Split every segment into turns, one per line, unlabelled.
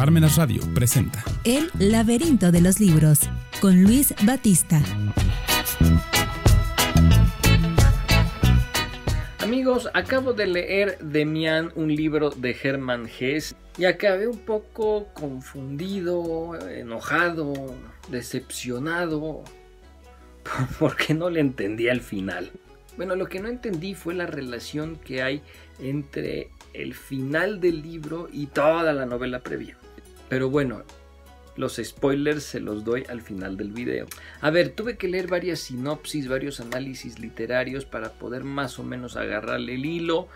Parmenas Radio presenta
El laberinto de los libros con Luis Batista.
Amigos, acabo de leer Demian, un libro de Hermann Hesse, y acabé un poco confundido, enojado, decepcionado, porque no le entendí al final. Bueno, lo que no entendí fue la relación que hay entre el final del libro y toda la novela previa. Pero bueno, los spoilers se los doy al final del video. A ver, tuve que leer varias sinopsis, varios análisis literarios para poder más o menos agarrarle el hilo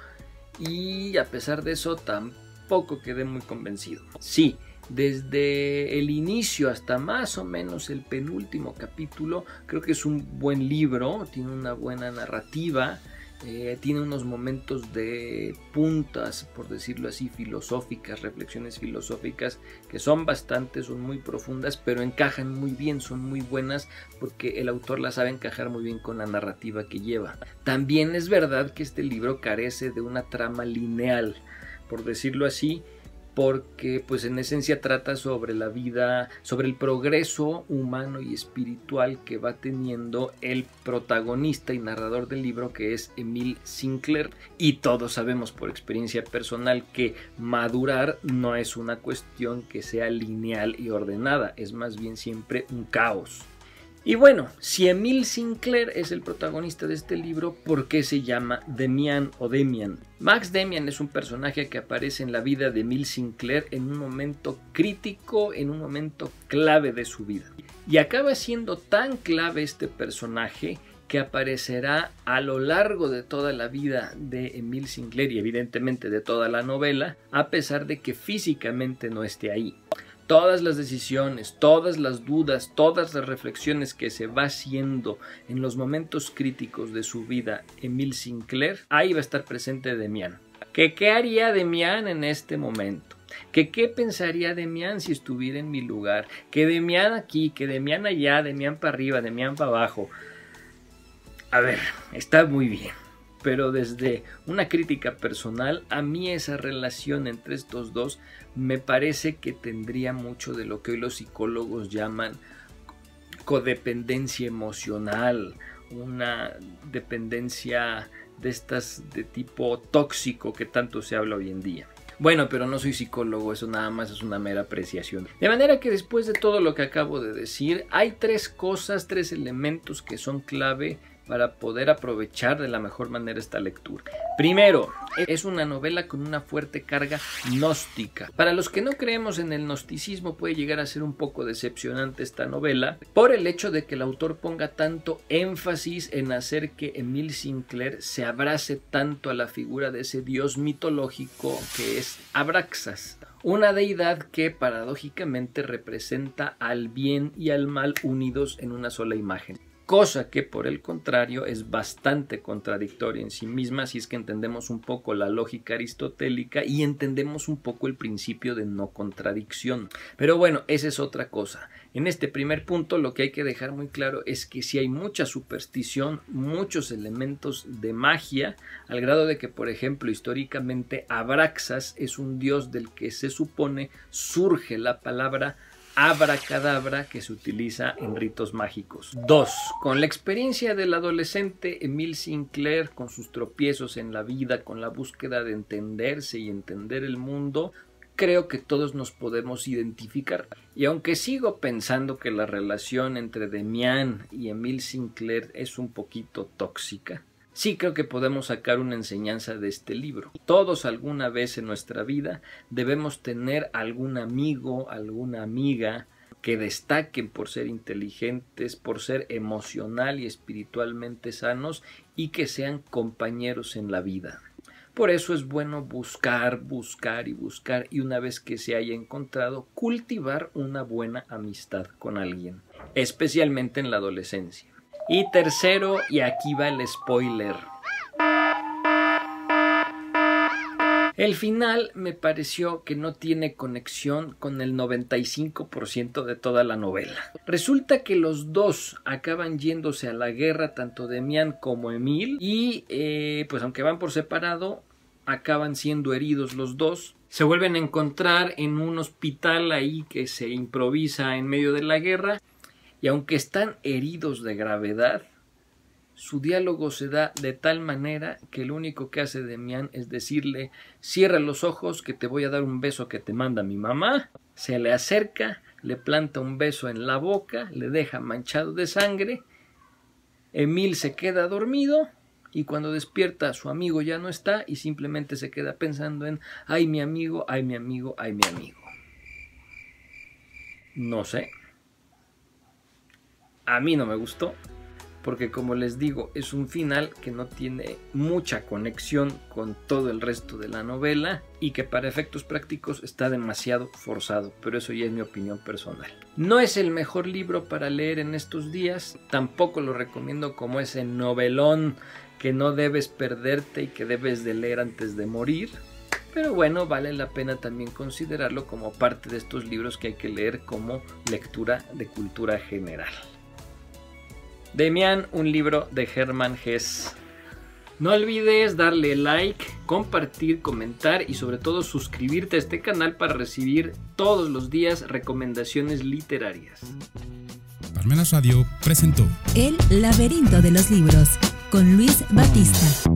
y a pesar de eso tampoco quedé muy convencido. Sí, desde el inicio hasta más o menos el penúltimo capítulo, creo que es un buen libro, tiene una buena narrativa, eh, tiene unos momentos de puntas, por decirlo así, filosóficas, reflexiones filosóficas que son bastantes, son muy profundas, pero encajan muy bien, son muy buenas porque el autor las sabe encajar muy bien con la narrativa que lleva. También es verdad que este libro carece de una trama lineal, por decirlo así, porque pues en esencia trata sobre la vida, sobre el progreso humano y espiritual que va teniendo el protagonista y narrador del libro que es Emil Sinclair y todos sabemos por experiencia personal que madurar no es una cuestión que sea lineal y ordenada, es más bien siempre un caos. Y bueno, si Emil Sinclair es el protagonista de este libro, ¿por qué se llama Demian o Demian? Max Demian es un personaje que aparece en la vida de Emil Sinclair en un momento crítico, en un momento clave de su vida. Y acaba siendo tan clave este personaje que aparecerá a lo largo de toda la vida de Emil Sinclair y evidentemente de toda la novela, a pesar de que físicamente no esté ahí todas las decisiones, todas las dudas, todas las reflexiones que se va haciendo en los momentos críticos de su vida Emil Sinclair, ahí va a estar presente Demian. ¿Qué, qué haría Demian en este momento? ¿Qué, ¿Qué pensaría Demian si estuviera en mi lugar? Que Demian aquí, que Demian allá, Demian para arriba, Demian para abajo. A ver, está muy bien pero desde una crítica personal, a mí esa relación entre estos dos me parece que tendría mucho de lo que hoy los psicólogos llaman codependencia emocional, una dependencia de estas de tipo tóxico que tanto se habla hoy en día. Bueno, pero no soy psicólogo, eso nada más es una mera apreciación. De manera que después de todo lo que acabo de decir, hay tres cosas, tres elementos que son clave para poder aprovechar de la mejor manera esta lectura. Primero, es una novela con una fuerte carga gnóstica. Para los que no creemos en el gnosticismo puede llegar a ser un poco decepcionante esta novela por el hecho de que el autor ponga tanto énfasis en hacer que Emil Sinclair se abrace tanto a la figura de ese dios mitológico que es Abraxas, una deidad que paradójicamente representa al bien y al mal unidos en una sola imagen cosa que por el contrario es bastante contradictoria en sí misma si es que entendemos un poco la lógica aristotélica y entendemos un poco el principio de no contradicción. Pero bueno, esa es otra cosa. En este primer punto lo que hay que dejar muy claro es que si hay mucha superstición, muchos elementos de magia, al grado de que, por ejemplo, históricamente Abraxas es un dios del que se supone surge la palabra abracadabra que se utiliza en ritos mágicos. 2. Con la experiencia del adolescente Emil Sinclair, con sus tropiezos en la vida, con la búsqueda de entenderse y entender el mundo, creo que todos nos podemos identificar. Y aunque sigo pensando que la relación entre Demian y Emil Sinclair es un poquito tóxica, Sí creo que podemos sacar una enseñanza de este libro. Todos alguna vez en nuestra vida debemos tener algún amigo, alguna amiga que destaquen por ser inteligentes, por ser emocional y espiritualmente sanos y que sean compañeros en la vida. Por eso es bueno buscar, buscar y buscar y una vez que se haya encontrado, cultivar una buena amistad con alguien, especialmente en la adolescencia. Y tercero, y aquí va el spoiler. El final me pareció que no tiene conexión con el 95% de toda la novela. Resulta que los dos acaban yéndose a la guerra, tanto Demian como Emil, y eh, pues aunque van por separado, acaban siendo heridos los dos. Se vuelven a encontrar en un hospital ahí que se improvisa en medio de la guerra y aunque están heridos de gravedad, su diálogo se da de tal manera que lo único que hace Demián es decirle cierra los ojos que te voy a dar un beso que te manda mi mamá. Se le acerca, le planta un beso en la boca, le deja manchado de sangre. Emil se queda dormido y cuando despierta su amigo ya no está y simplemente se queda pensando en ay mi amigo, ay mi amigo, ay mi amigo. No sé. A mí no me gustó porque como les digo es un final que no tiene mucha conexión con todo el resto de la novela y que para efectos prácticos está demasiado forzado, pero eso ya es mi opinión personal. No es el mejor libro para leer en estos días, tampoco lo recomiendo como ese novelón que no debes perderte y que debes de leer antes de morir. Pero bueno, vale la pena también considerarlo como parte de estos libros que hay que leer como lectura de cultura general. Demian, un libro de Hermann Hesse. No olvides darle like, compartir, comentar y sobre todo suscribirte a este canal para recibir todos los días recomendaciones literarias.
Parmenas Radio presentó
El laberinto de los libros con Luis Batista.